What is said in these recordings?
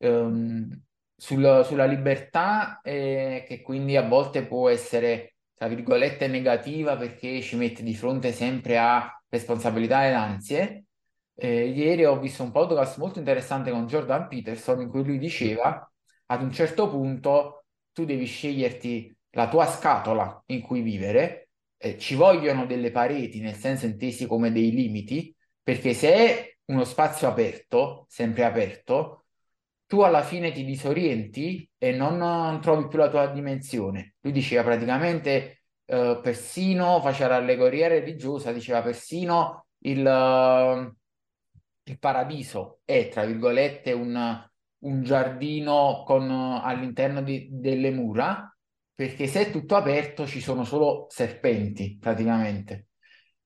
ehm, sul- sulla libertà eh, che quindi a volte può essere, tra virgolette, negativa perché ci mette di fronte sempre a responsabilità ed ansie. Eh, ieri ho visto un podcast molto interessante con Jordan Peterson in cui lui diceva ad un certo punto tu devi sceglierti la tua scatola in cui vivere, eh, ci vogliono delle pareti, nel senso intesi come dei limiti, perché se è uno spazio aperto, sempre aperto, tu alla fine ti disorienti e non, non trovi più la tua dimensione. Lui diceva praticamente, eh, persino, faceva l'allegoria religiosa, diceva persino il, il paradiso è, tra virgolette, un, un giardino con all'interno di, delle mura, perché se è tutto aperto ci sono solo serpenti, praticamente.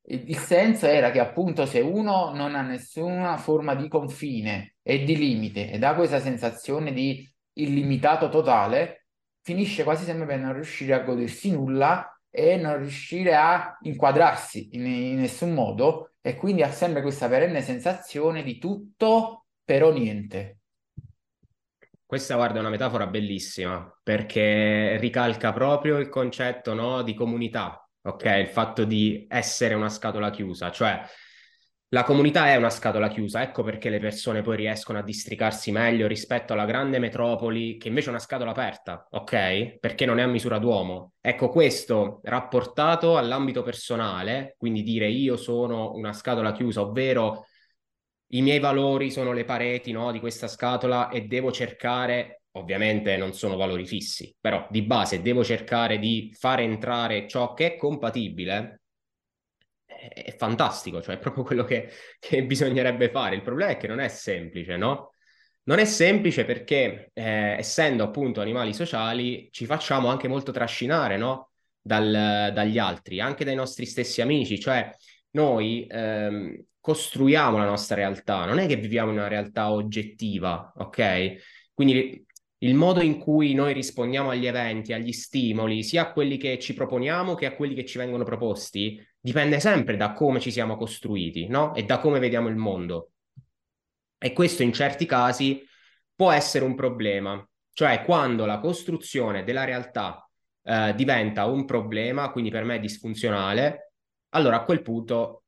Il, senso era che appunto se uno non ha nessuna forma di confine e di limite ed ha questa sensazione di illimitato totale, finisce quasi sempre per non riuscire a godersi nulla e non riuscire a inquadrarsi in, in nessun modo e quindi ha sempre questa perenne sensazione di tutto però niente. Questa, guarda, è una metafora bellissima perché ricalca proprio il concetto, no, di comunità, ok? Il fatto di essere una scatola chiusa, cioè la comunità è una scatola chiusa, ecco perché le persone poi riescono a districarsi meglio rispetto alla grande metropoli che invece è una scatola aperta, ok? Perché non è a misura d'uomo. Ecco questo rapportato all'ambito personale, quindi dire io sono una scatola chiusa, ovvero i miei valori sono le pareti no, di questa scatola e devo cercare, ovviamente non sono valori fissi, però di base devo cercare di fare entrare ciò che è compatibile, è, fantastico, cioè è proprio quello che, che, bisognerebbe fare. Il problema è che non è semplice, no? Non è semplice perché, eh, essendo appunto animali sociali, ci facciamo anche molto trascinare, no? Dal, dagli altri, anche dai nostri stessi amici, cioè noi ehm, costruiamo la nostra realtà, non è che viviamo in una realtà oggettiva, ok? Quindi il modo in cui noi rispondiamo agli eventi, agli stimoli, sia a quelli che ci proponiamo che a quelli che ci vengono proposti, dipende sempre da come ci siamo costruiti, no? E da come vediamo il mondo. E questo in certi casi può essere un problema, cioè quando la costruzione della realtà eh, diventa un problema, quindi per me disfunzionale, allora a quel punto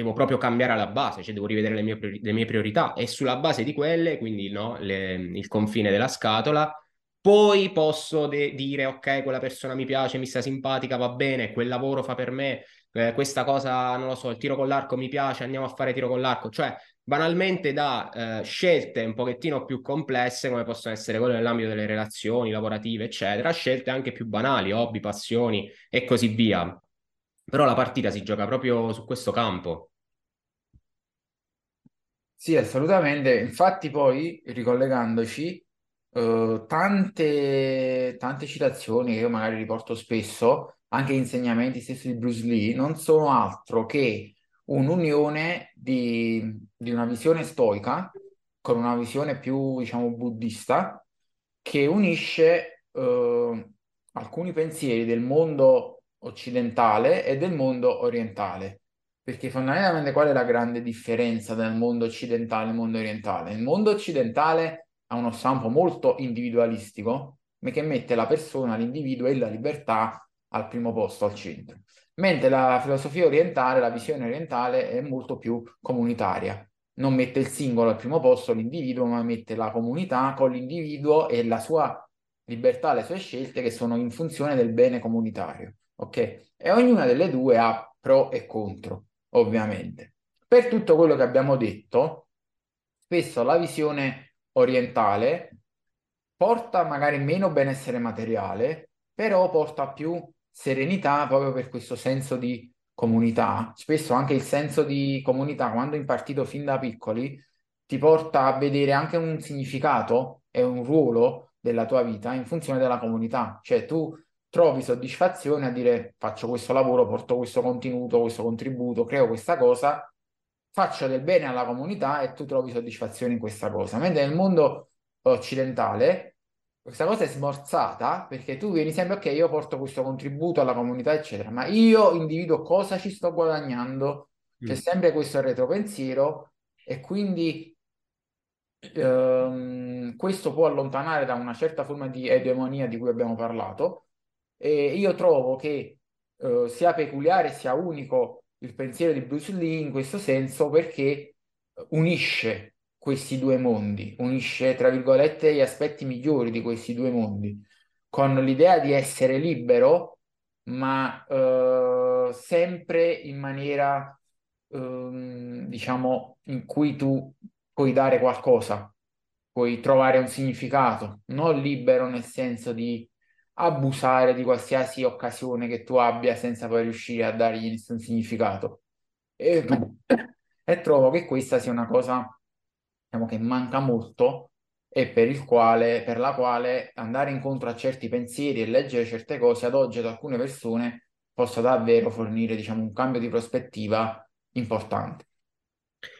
devo proprio cambiare alla base, cioè devo rivedere le mie, priori- le mie priorità e sulla base di quelle, quindi no, le, il confine della scatola, poi posso de- dire ok, quella persona mi piace, mi sta simpatica, va bene, quel lavoro fa per me, eh, questa cosa, non lo so, il tiro con l'arco mi piace, andiamo a fare tiro con l'arco, cioè banalmente da eh, scelte un pochettino più complesse come possono essere quelle nell'ambito delle relazioni lavorative, eccetera, scelte anche più banali, hobby, passioni e così via. Però la partita si gioca proprio su questo campo. Sì, assolutamente. Infatti poi, ricollegandoci, eh, tante, tante citazioni che io magari riporto spesso, anche insegnamenti stessi di Bruce Lee, non sono altro che un'unione di, di una visione stoica con una visione più, diciamo, buddista, che unisce eh, alcuni pensieri del mondo occidentale e del mondo orientale. Perché fondamentalmente qual è la grande differenza il mondo occidentale il mondo orientale? Il mondo occidentale ha uno stampo molto individualistico, ma che mette la persona, l'individuo e la libertà al primo posto, al centro. Mentre la filosofia orientale, la visione orientale è molto più comunitaria. Non mette il singolo al primo posto, l'individuo, ma mette la comunità con l'individuo e la sua libertà, le sue scelte che sono in funzione del bene comunitario. Ok? E ognuna delle due ha pro e contro, ovviamente. Per tutto quello che abbiamo detto, spesso la visione orientale porta magari meno benessere materiale, però porta più serenità proprio per questo senso di comunità. Spesso anche il senso di comunità, quando impartito fin da piccoli, ti porta a vedere anche un significato e un ruolo della tua vita in funzione della comunità. Cioè tu trovi soddisfazione a dire faccio questo lavoro, porto questo contenuto, questo contributo, creo questa cosa, faccio del bene alla comunità e tu trovi soddisfazione in questa cosa. Mentre nel mondo occidentale questa cosa è smorzata perché tu vieni sempre, ok, io porto questo contributo alla comunità, eccetera, ma io individuo cosa ci sto guadagnando, c'è mm. sempre questo retropensiero e quindi ehm, questo può allontanare da una certa forma di egemonia di cui abbiamo parlato e io trovo che eh, sia peculiare sia unico il pensiero di Bruce Lee in questo senso perché unisce questi due mondi, unisce tra virgolette gli aspetti migliori di questi due mondi, con l'idea di essere libero, ma eh, sempre in maniera, ehm, diciamo, in cui tu puoi dare qualcosa, puoi trovare un significato, non libero nel senso di abusare di qualsiasi occasione che tu abbia senza poi riuscire a dargli nessun significato. E, e trovo che questa sia una cosa diciamo, che manca molto e per, il quale, per la quale andare incontro a certi pensieri e leggere certe cose ad oggi ad alcune persone possa davvero fornire diciamo, un cambio di prospettiva importante.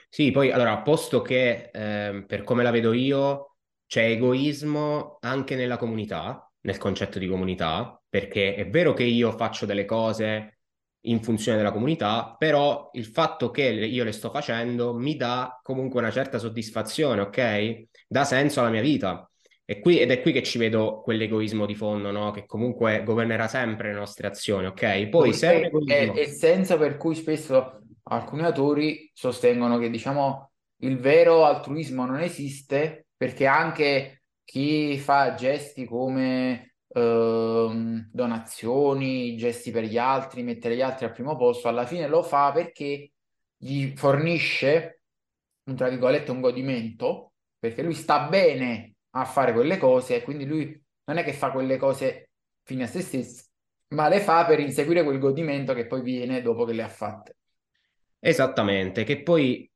Sì, poi allora, posto che eh, per come la vedo io c'è egoismo anche nella comunità, nel concetto di comunità, perché è vero che io faccio delle cose in funzione della comunità, però il fatto che io le sto facendo mi dà comunque una certa soddisfazione, ok? Dà senso alla mia vita. E qui, ed è qui che ci vedo quell'egoismo di fondo, no? Che comunque governerà sempre le nostre azioni, ok? Poi se è, è, è senso per cui spesso alcuni autori sostengono che, diciamo, il vero altruismo non esiste perché anche chi fa gesti come Ehm, donazioni, gesti per gli altri, mettere gli altri al primo posto, alla fine lo fa perché gli fornisce, un, tra virgolette, un godimento, perché lui sta bene a fare quelle cose e quindi lui non è che fa quelle cose fine a se stesso, ma le fa per inseguire quel godimento che poi viene dopo che le ha fatte. Esattamente, che poi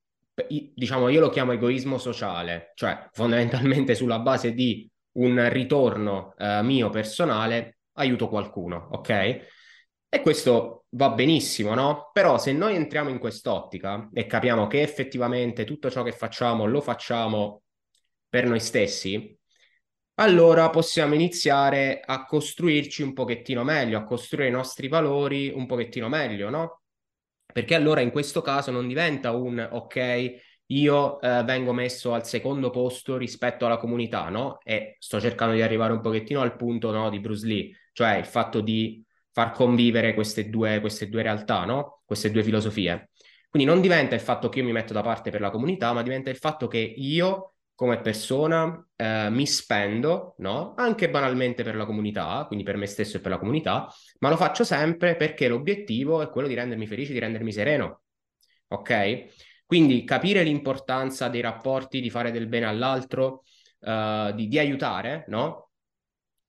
diciamo io lo chiamo egoismo sociale, cioè fondamentalmente sulla base di un ritorno eh, mio personale, aiuto qualcuno, ok? E questo va benissimo, no? Però se noi entriamo in quest'ottica e capiamo che effettivamente tutto ciò che facciamo lo facciamo per noi stessi, allora possiamo iniziare a costruirci un pochettino meglio, a costruire i nostri valori un pochettino meglio, no? Perché allora in questo caso non diventa un ok, io eh, vengo messo al secondo posto rispetto alla comunità, no? E sto cercando di arrivare un pochettino al punto no, di Bruce Lee, cioè il fatto di far convivere queste due, queste due realtà, no? Queste due filosofie. Quindi non diventa il fatto che io mi metto da parte per la comunità, ma diventa il fatto che io come persona eh, mi spendo, no? Anche banalmente per la comunità, quindi per me stesso e per la comunità, ma lo faccio sempre perché l'obiettivo è quello di rendermi felice, di rendermi sereno. Ok? Quindi capire l'importanza dei rapporti, di fare del bene all'altro, uh, di, di, aiutare, no?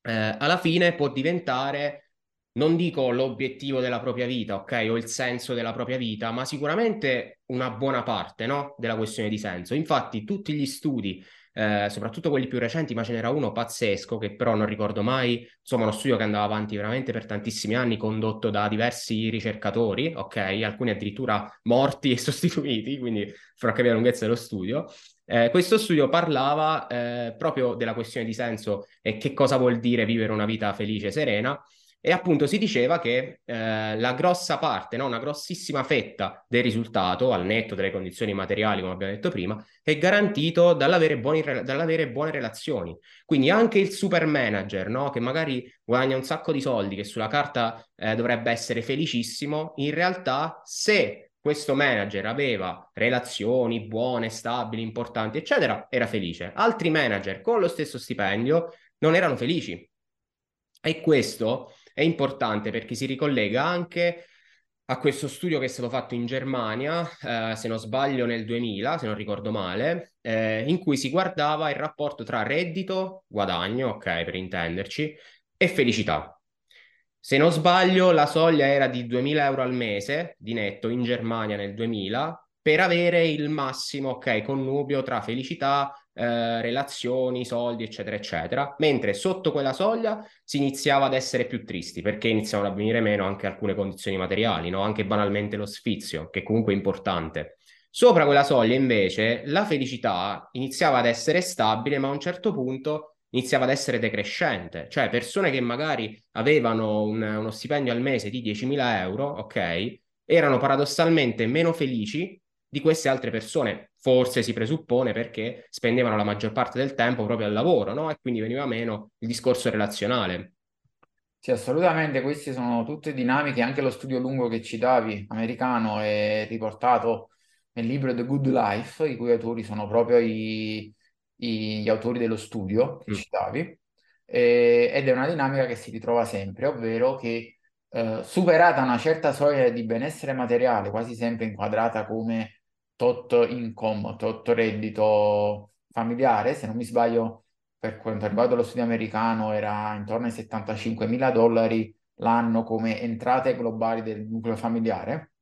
Uh, alla fine può diventare, non dico l'obiettivo della propria vita, ok, o il senso della propria vita, ma sicuramente una buona parte, no? Della questione di senso. Infatti tutti gli studi eh, soprattutto quelli più recenti, ma ce n'era uno pazzesco che però non ricordo mai, insomma uno studio che andava avanti veramente per tantissimi anni, condotto da diversi ricercatori, ok, alcuni addirittura morti e sostituiti, quindi farò capire la lunghezza dello studio. Eh, questo studio parlava eh, proprio della questione di senso e che cosa vuol dire vivere una vita felice e serena e appunto si diceva che eh, la grossa parte, no? una grossissima fetta del risultato, al netto delle condizioni materiali, come abbiamo detto prima, è garantito dall'avere, buoni, dall'avere buone relazioni. Quindi anche il super manager, no? che magari guadagna un sacco di soldi, che sulla carta eh, dovrebbe essere felicissimo, in realtà se questo manager aveva relazioni buone, stabili, importanti, eccetera, era felice. Altri manager con lo stesso stipendio non erano felici. E questo è importante perché si ricollega anche a questo studio che è stato fatto in Germania, eh, se non sbaglio nel 2000, se non ricordo male, eh, in cui si guardava il rapporto tra reddito, guadagno, ok, per intenderci, e felicità. Se non sbaglio, la soglia era di 2000 euro al mese di netto in Germania nel 2000 per avere il massimo, ok, connubio tra felicità, eh, relazioni, soldi, eccetera, eccetera. Mentre sotto quella soglia si iniziava ad essere più tristi perché iniziavano a venire meno anche alcune condizioni materiali, no? anche banalmente lo sfizio, che comunque è importante. Sopra quella soglia, invece, la felicità iniziava ad essere stabile, ma a un certo punto iniziava ad essere decrescente, cioè persone che magari avevano un, uno stipendio al mese di 10.000 euro, ok, erano paradossalmente meno felici di queste altre persone forse si presuppone perché spendevano la maggior parte del tempo proprio al lavoro, no? E quindi veniva meno il discorso relazionale. Sì, assolutamente, queste sono tutte dinamiche, anche lo studio lungo che citavi, americano, è riportato nel libro The Good Life, i cui autori sono proprio i, i, gli autori dello studio che mm. citavi, e, ed è una dinamica che si ritrova sempre, ovvero che eh, superata una certa soglia di benessere materiale, quasi sempre inquadrata come tot income, tot reddito familiare, se non mi sbaglio, per quanto riguarda lo studio americano, era intorno ai 75 mila dollari l'anno come entrate globali del nucleo familiare.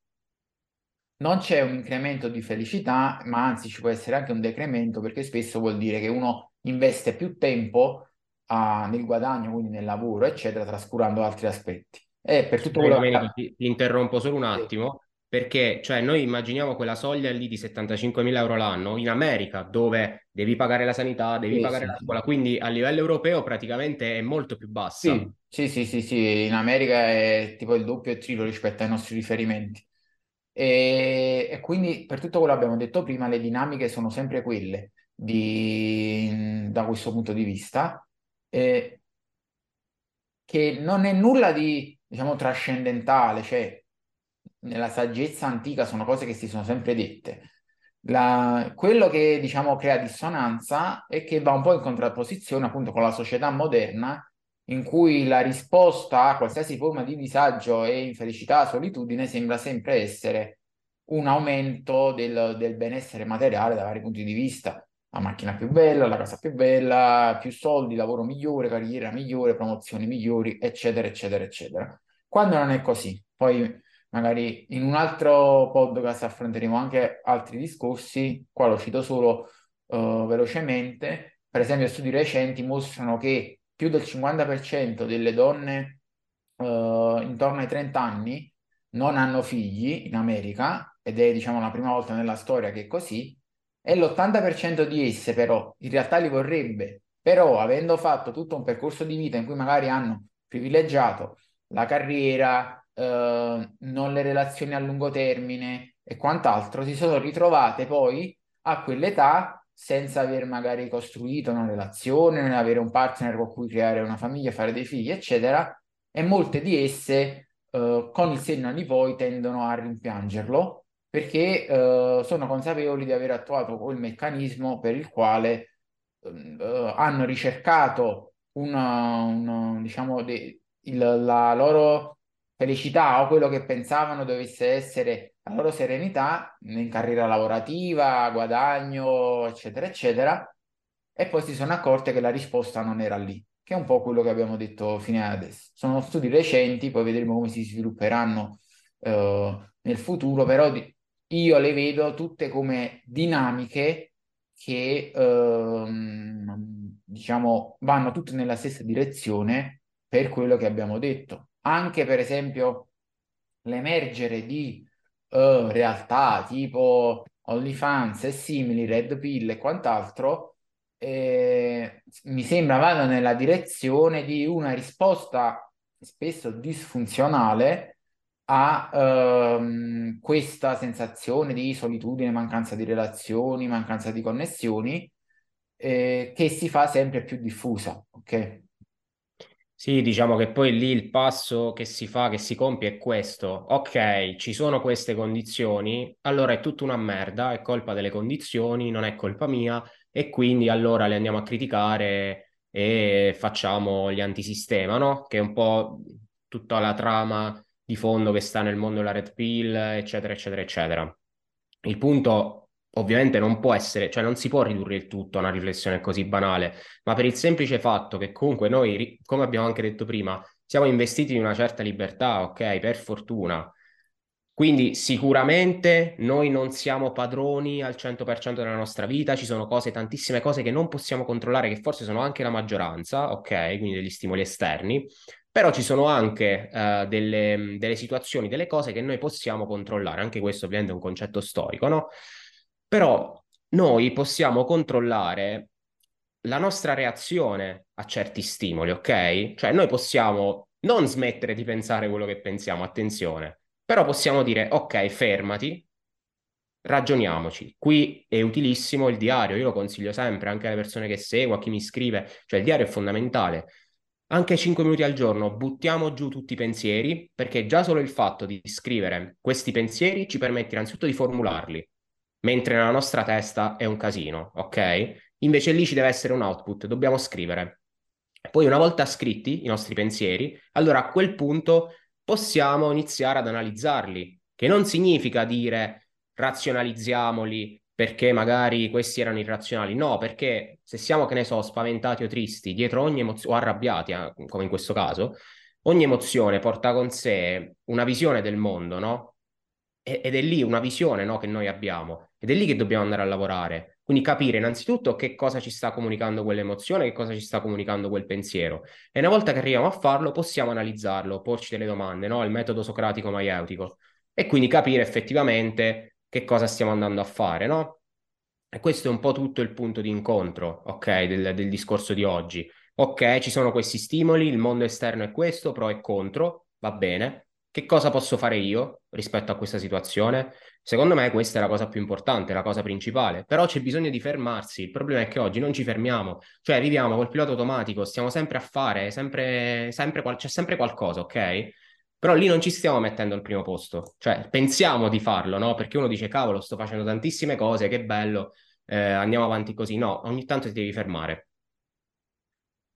Non c'è un incremento di felicità, ma anzi ci può essere anche un decremento perché spesso vuol dire che uno investe più tempo uh, nel guadagno, quindi nel lavoro, eccetera, trascurando altri aspetti. E per tutto quello che... ti, ti interrompo solo un attimo. Sì perché cioè, noi immaginiamo quella soglia lì di 75 mila euro l'anno in America dove devi pagare la sanità, devi sì, pagare sì, la scuola, quindi a livello europeo praticamente è molto più bassa. Sì, sì, sì, sì, in America è tipo il doppio e triplo rispetto ai nostri riferimenti. E, e, quindi per tutto quello che abbiamo detto prima, le dinamiche sono sempre quelle di, da questo punto di vista, eh, che non è nulla di, diciamo, trascendentale, cioè nella saggezza antica sono cose che si sono sempre dette. La, quello che diciamo crea dissonanza è che va un po' in contrapposizione appunto con la società moderna in cui la risposta a qualsiasi forma di disagio e infelicità, solitudine sembra sempre essere un aumento del, del benessere materiale da vari punti di vista. La macchina più bella, la casa più bella, più soldi, lavoro migliore, carriera migliore, promozioni migliori, eccetera, eccetera, eccetera. Quando non è così, poi magari in un altro podcast affronteremo anche altri discorsi, qua lo cito solo uh, velocemente, per esempio studi recenti mostrano che più del 50% delle donne uh, intorno ai 30 anni non hanno figli in America ed è diciamo la prima volta nella storia che è così e l'80% di esse però in realtà li vorrebbe, però avendo fatto tutto un percorso di vita in cui magari hanno privilegiato la carriera, eh, non le relazioni a lungo termine e quant'altro, si sono ritrovate poi a quell'età senza aver magari costruito una relazione, non avere un partner con cui creare una famiglia, fare dei figli, eccetera, e molte di esse eh, con il senno di poi tendono a rimpiangerlo perché eh, sono consapevoli di aver attuato quel meccanismo per il quale eh, hanno ricercato una, una diciamo, de, il, la loro felicità o quello che pensavano dovesse essere la loro serenità in carriera lavorativa, guadagno, eccetera, eccetera, e poi si sono accorte che la risposta non era lì, che è un po' quello che abbiamo detto fino ad adesso. Sono studi recenti, poi vedremo come si svilupperanno eh, nel futuro, però io le vedo tutte come dinamiche che ehm, diciamo vanno tutte nella stessa direzione per quello che abbiamo detto anche per esempio l'emergere di uh, realtà tipo OnlyFans e simili, Red Pill e quant'altro, eh, mi sembra vada nella direzione di una risposta spesso disfunzionale a uh, questa sensazione di solitudine, mancanza di relazioni, mancanza di connessioni, eh, che si fa sempre più diffusa, ok? Sì, diciamo che poi lì il passo che si fa, che si compie è questo. Ok, ci sono queste condizioni, allora è tutta una merda, è colpa delle condizioni, non è colpa mia e quindi allora le andiamo a criticare e facciamo gli antisistema, no? Che è un po' tutta la trama di fondo che sta nel mondo della Red Pill, eccetera, eccetera, eccetera. Il punto ovviamente non può essere, cioè non si può ridurre il tutto a una riflessione così banale, ma per il semplice fatto che comunque noi, come abbiamo anche detto prima, siamo investiti in una certa libertà, ok, per fortuna. Quindi sicuramente noi non siamo padroni al 100% della nostra vita, ci sono cose, tantissime cose che non possiamo controllare, che forse sono anche la maggioranza, ok, quindi degli stimoli esterni, però ci sono anche uh, delle, delle situazioni, delle cose che noi possiamo controllare, anche questo ovviamente è un concetto storico, no? Però noi possiamo controllare la nostra reazione a certi stimoli, ok? Cioè noi possiamo non smettere di pensare quello che pensiamo, attenzione, però possiamo dire ok, fermati, ragioniamoci. Qui è utilissimo il diario, io lo consiglio sempre anche alle persone che seguo, a chi mi scrive, cioè il diario è fondamentale. Anche 5 minuti al giorno buttiamo giù tutti i pensieri, perché già solo il fatto di scrivere questi pensieri ci permette innanzitutto di formularli, mentre nella nostra testa è un casino, ok? Invece lì ci deve essere un output, dobbiamo scrivere. Poi una volta scritti i nostri pensieri, allora a quel punto possiamo iniziare ad analizzarli, che non significa dire razionalizziamoli perché magari questi erano irrazionali, no, perché se siamo, che ne so, spaventati o tristi, dietro ogni emozione, o arrabbiati, eh, come in questo caso, ogni emozione porta con sé una visione del mondo, no? Ed è lì una visione no, che noi abbiamo, ed è lì che dobbiamo andare a lavorare. Quindi capire innanzitutto che cosa ci sta comunicando quell'emozione, che cosa ci sta comunicando quel pensiero. E una volta che arriviamo a farlo, possiamo analizzarlo, porci delle domande, no? Il metodo socratico maieutico. E quindi capire effettivamente che cosa stiamo andando a fare, no? E questo è un po' tutto il punto di incontro, ok, del, del discorso di oggi. Ok, ci sono questi stimoli, il mondo esterno è questo, pro e contro, va bene. Che cosa posso fare io rispetto a questa situazione? Secondo me questa è la cosa più importante, la cosa principale, però c'è bisogno di fermarsi. Il problema è che oggi non ci fermiamo, cioè viviamo col pilota automatico, stiamo sempre a fare, sempre, sempre, c'è sempre qualcosa, ok? Però lì non ci stiamo mettendo al primo posto, cioè pensiamo di farlo, no? Perché uno dice, cavolo, sto facendo tantissime cose, che bello, eh, andiamo avanti così. No, ogni tanto ti devi fermare.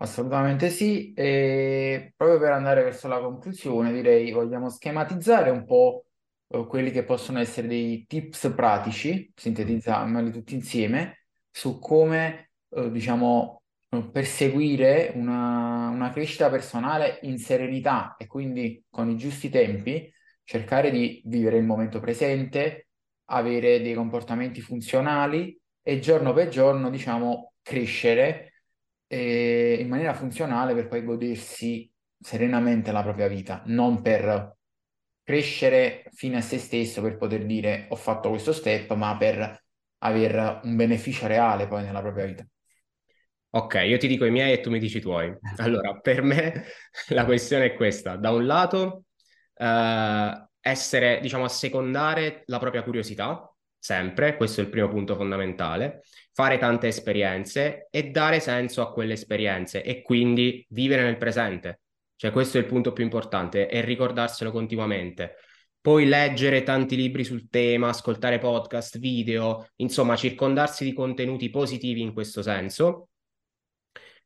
Assolutamente sì, e proprio per andare verso la conclusione, direi vogliamo schematizzare un po' eh, quelli che possono essere dei tips pratici, sintetizzarli tutti insieme, su come, eh, diciamo, eh, perseguire una, una crescita personale in serenità e quindi con i giusti tempi, cercare di vivere il momento presente, avere dei comportamenti funzionali e giorno per giorno, diciamo, crescere eh, in maniera funzionale per poi godersi serenamente la propria vita, non per crescere fine a se stesso per poter dire ho fatto questo step, ma per avere un beneficio reale poi nella propria vita. Ok, io ti dico i miei e tu mi dici i tuoi. Allora, per me la questione è questa. Da un lato, eh, essere, diciamo, assecondare la propria curiosità, sempre, questo è il primo punto fondamentale, fare tante esperienze e dare senso a quelle esperienze e quindi vivere nel presente. Cioè questo è il punto più importante e ricordarselo continuamente. Poi leggere tanti libri sul tema, ascoltare podcast, video, insomma, circondarsi di contenuti positivi in questo senso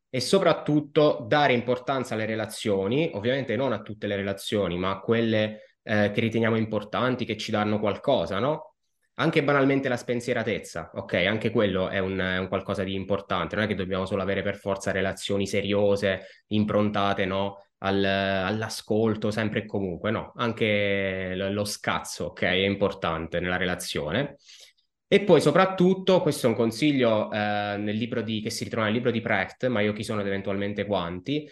e soprattutto dare importanza alle relazioni, ovviamente non a tutte le relazioni, ma a quelle eh, che riteniamo importanti, che ci danno qualcosa, no? Anche banalmente la spensieratezza, ok? Anche quello è un, è un, qualcosa di importante, non è che dobbiamo solo avere per forza relazioni seriose, improntate, no? Al, all'ascolto sempre e comunque, no? Anche lo, lo scazzo, ok? È importante nella relazione. E poi soprattutto, questo è un consiglio eh, di, che si ritrova nel libro di Precht, ma io chi sono ed eventualmente quanti,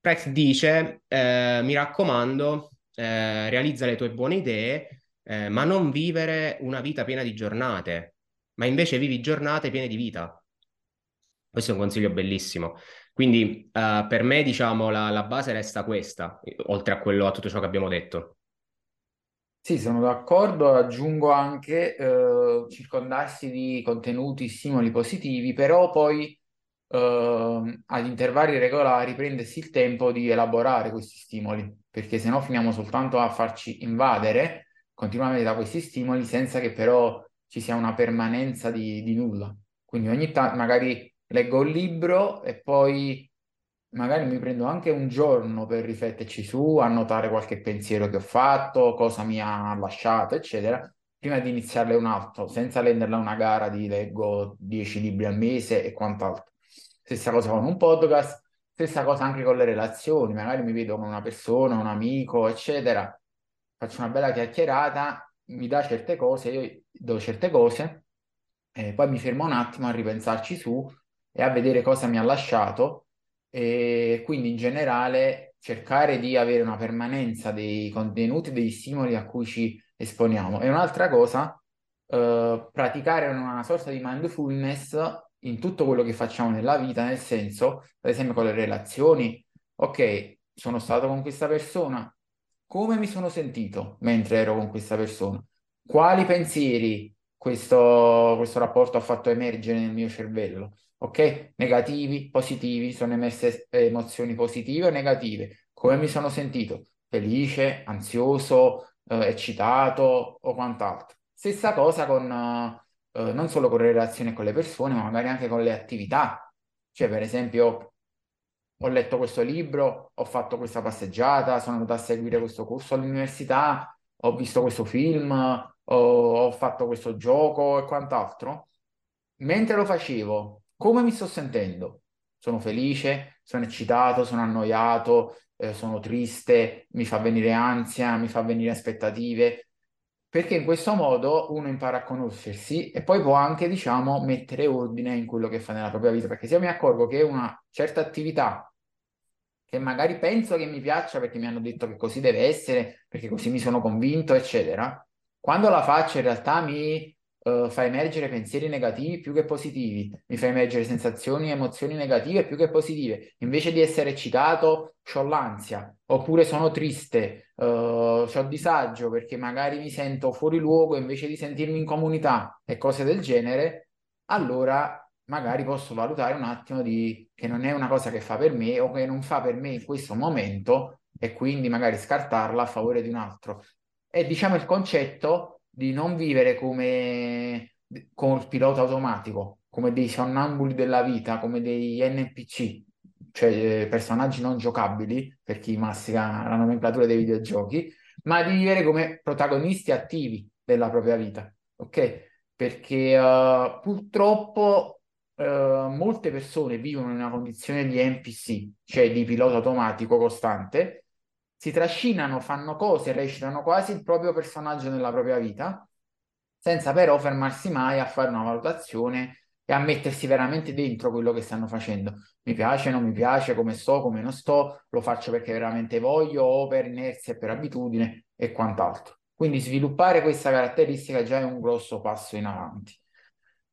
Precht dice, eh, mi raccomando, eh, realizza le tue buone idee, eh, ma non vivere una vita piena di giornate, ma invece vivi giornate piene di vita. Questo è un consiglio bellissimo. Quindi uh, per me, diciamo, la, la, base resta questa, oltre a quello, a tutto ciò che abbiamo detto. Sì, sono d'accordo. Aggiungo anche eh, circondarsi di contenuti, stimoli positivi, però poi eh, ad intervalli regolari prendersi il tempo di elaborare questi stimoli, perché se no finiamo soltanto a farci invadere continuamente da questi stimoli senza che però ci sia una permanenza di, di nulla. Quindi ogni tanto magari leggo un libro e poi magari mi prendo anche un giorno per rifletterci su, annotare qualche pensiero che ho fatto, cosa mi ha lasciato, eccetera, prima di iniziarle un altro, senza renderla una gara di leggo 10 libri al mese e quant'altro. Stessa cosa con un podcast, stessa cosa anche con le relazioni, magari mi vedo con una persona, un amico, eccetera, faccio una bella chiacchierata, mi dà certe cose, io do certe cose, poi mi fermo un attimo a ripensarci su e a vedere cosa mi ha lasciato e quindi in generale cercare di avere una permanenza dei contenuti, degli stimoli a cui ci esponiamo. E un'altra cosa, eh, praticare una sorta di mindfulness in tutto quello che facciamo nella vita, nel senso, ad esempio con le relazioni, ok, sono stato con questa persona, come mi sono sentito mentre ero con questa persona? Quali pensieri, questo, questo rapporto ha fatto emergere nel mio cervello. Ok? Negativi, positivi, sono emerse emozioni positive o negative. Come mi sono sentito? Felice, ansioso, eh, eccitato o quant'altro. Stessa cosa con, eh, non solo con le relazioni con le persone, ma magari anche con le attività. Cioè, per esempio, ho letto questo libro, ho fatto questa passeggiata, sono andato a seguire questo corso all'università, ho visto questo film, ho, ho fatto questo gioco e quant'altro. Mentre lo facevo, come mi sto sentendo? Sono felice, sono eccitato, sono annoiato, eh, sono triste, mi fa venire ansia, mi fa venire aspettative, perché in questo modo uno impara a conoscersi e poi può anche, diciamo, mettere ordine in quello che fa nella propria vita, perché se io mi accorgo che una certa attività che magari penso che mi piaccia perché mi hanno detto che così deve essere, perché così mi sono convinto, eccetera, quando la faccio in realtà mi uh, fa emergere pensieri negativi più che positivi, mi fa emergere sensazioni e emozioni negative più che positive. Invece di essere eccitato, ho l'ansia, oppure sono triste, uh, ho disagio perché magari mi sento fuori luogo invece di sentirmi in comunità e cose del genere, allora magari posso valutare un attimo di che non è una cosa che fa per me o che non fa per me in questo momento e quindi magari scartarla a favore di un altro. È diciamo il concetto di non vivere come con il pilota automatico, come dei sonnambuli della vita, come dei NPC, cioè eh, personaggi non giocabili, per chi mastica la nomenclatura dei videogiochi, ma di vivere come protagonisti attivi della propria vita, ok? Perché uh, purtroppo uh, molte persone vivono in una condizione di NPC, cioè di pilota automatico costante, si trascinano, fanno cose, recitano quasi il proprio personaggio nella propria vita, senza però fermarsi mai a fare una valutazione e a mettersi veramente dentro quello che stanno facendo. Mi piace, non mi piace, come sto, come non sto, lo faccio perché veramente voglio o per inerzia per abitudine e quant'altro. Quindi sviluppare questa caratteristica già è un grosso passo in avanti.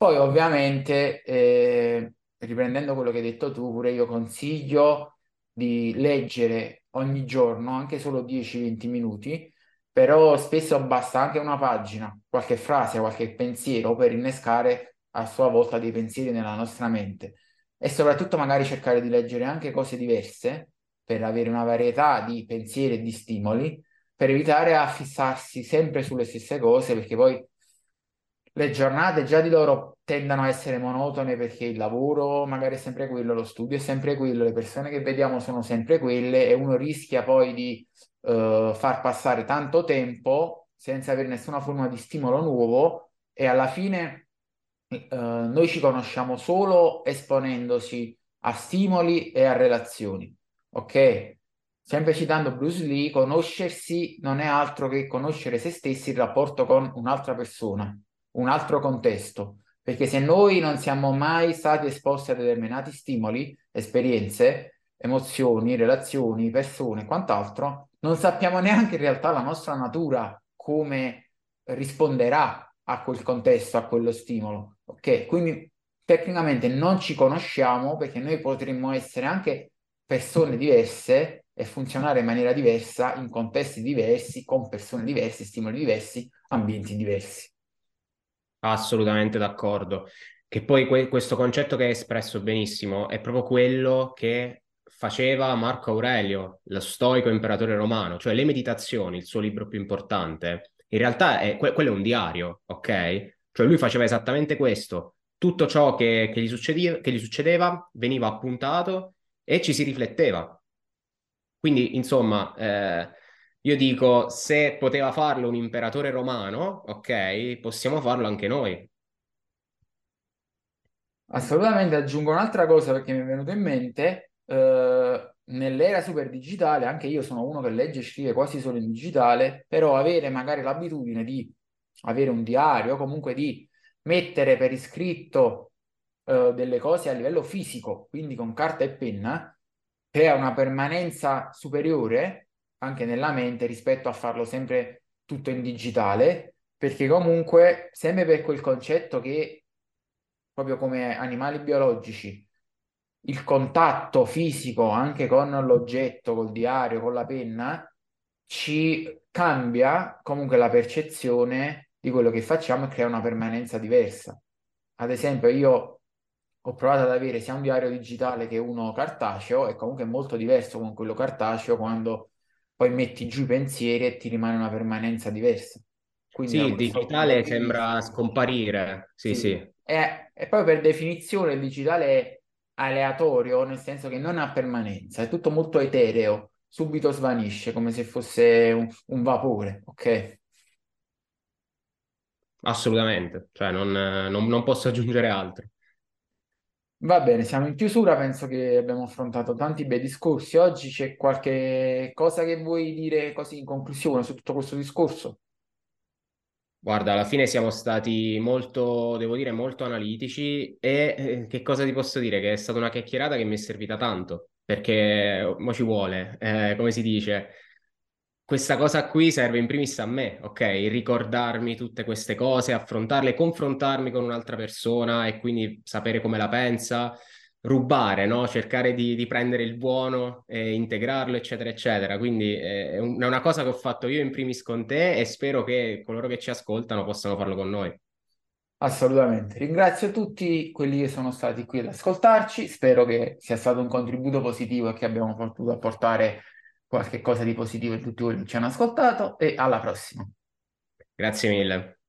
Poi ovviamente, eh, riprendendo quello che hai detto tu, pure io consiglio di leggere ogni giorno, anche solo 10-20 minuti, però spesso basta anche una pagina, qualche frase, qualche pensiero per innescare a sua volta dei pensieri nella nostra mente. E soprattutto magari cercare di leggere anche cose diverse per avere una varietà di pensieri e di stimoli per evitare a fissarsi sempre sulle stesse cose perché poi le giornate già di loro tendono a essere monotone perché il lavoro magari è sempre quello, lo studio è sempre quello, le persone che vediamo sono sempre quelle e uno rischia poi di uh, far passare tanto tempo senza avere nessuna forma di stimolo nuovo e alla fine uh, noi ci conosciamo solo esponendosi a stimoli e a relazioni. Ok? Sempre citando Bruce Lee, conoscersi non è altro che conoscere se stessi in rapporto con un'altra persona un altro contesto, perché se noi non siamo mai stati esposti a determinati stimoli, esperienze, emozioni, relazioni, persone e quant'altro, non sappiamo neanche in realtà la nostra natura come risponderà a quel contesto, a quello stimolo. Ok? Quindi tecnicamente non ci conosciamo perché noi potremmo essere anche persone diverse e funzionare in maniera diversa in contesti diversi, con persone diverse, stimoli diversi, ambienti diversi. Assolutamente d'accordo. Che poi que- questo concetto che hai espresso benissimo è proprio quello che faceva Marco Aurelio, lo stoico imperatore romano, cioè le meditazioni, il suo libro più importante. In realtà è, que- quello è un diario, ok? Cioè lui faceva esattamente questo. Tutto ciò che, che, gli, succedeva, che gli succedeva veniva appuntato e ci si rifletteva. Quindi, insomma, eh, io dico, se poteva farlo un imperatore romano, ok, possiamo farlo anche noi. Assolutamente, aggiungo un'altra cosa perché mi è venuto in mente, eh, nell'era super digitale, anche io sono uno che legge e scrive quasi solo in digitale, però avere magari l'abitudine di avere un diario, comunque di mettere per iscritto eh, delle cose a livello fisico, quindi con carta e penna, crea una permanenza superiore anche nella mente rispetto a farlo sempre tutto in digitale, perché comunque sempre per quel concetto che proprio come animali biologici il contatto fisico anche con l'oggetto, col diario, con la penna, ci cambia comunque la percezione di quello che facciamo e crea una permanenza diversa. Ad esempio, io ho provato ad avere sia un diario digitale che uno cartaceo e comunque è molto diverso con quello cartaceo quando poi metti giù i pensieri e ti rimane una permanenza diversa. Quindi Sì, il digitale di sembra scomparire. Sì, sì. sì, E, e poi per definizione il digitale è aleatorio, nel senso che non ha permanenza, è tutto molto etereo, subito svanisce come se fosse un, un vapore, ok? assolutamente. Cioè, non, non- non posso aggiungere altro. Va bene, siamo in chiusura, penso che abbiamo affrontato tanti bei discorsi. Oggi c'è qualche cosa che vuoi dire così in conclusione su tutto questo discorso? Guarda, alla fine siamo stati molto, devo dire, molto analitici e eh, che cosa ti posso dire? Che è stata una chiacchierata che mi è servita tanto, perché mo ci vuole, eh, come si dice, questa cosa qui serve in primis a me, ok? Ricordarmi tutte queste cose, affrontarle, confrontarmi con un'altra persona e quindi sapere come la pensa, rubare, no? Cercare di, di prendere il buono e integrarlo, eccetera, eccetera. Quindi eh, è un- è una cosa che ho fatto io in primis con te e spero che coloro che ci ascoltano possano farlo con noi. Assolutamente. Ringrazio tutti quelli che sono stati qui ad ascoltarci. Spero che sia stato un contributo positivo e che abbiamo potuto apportare qualche cosa di positivo a tutti quelli che ci hanno ascoltato e alla prossima. Grazie mille.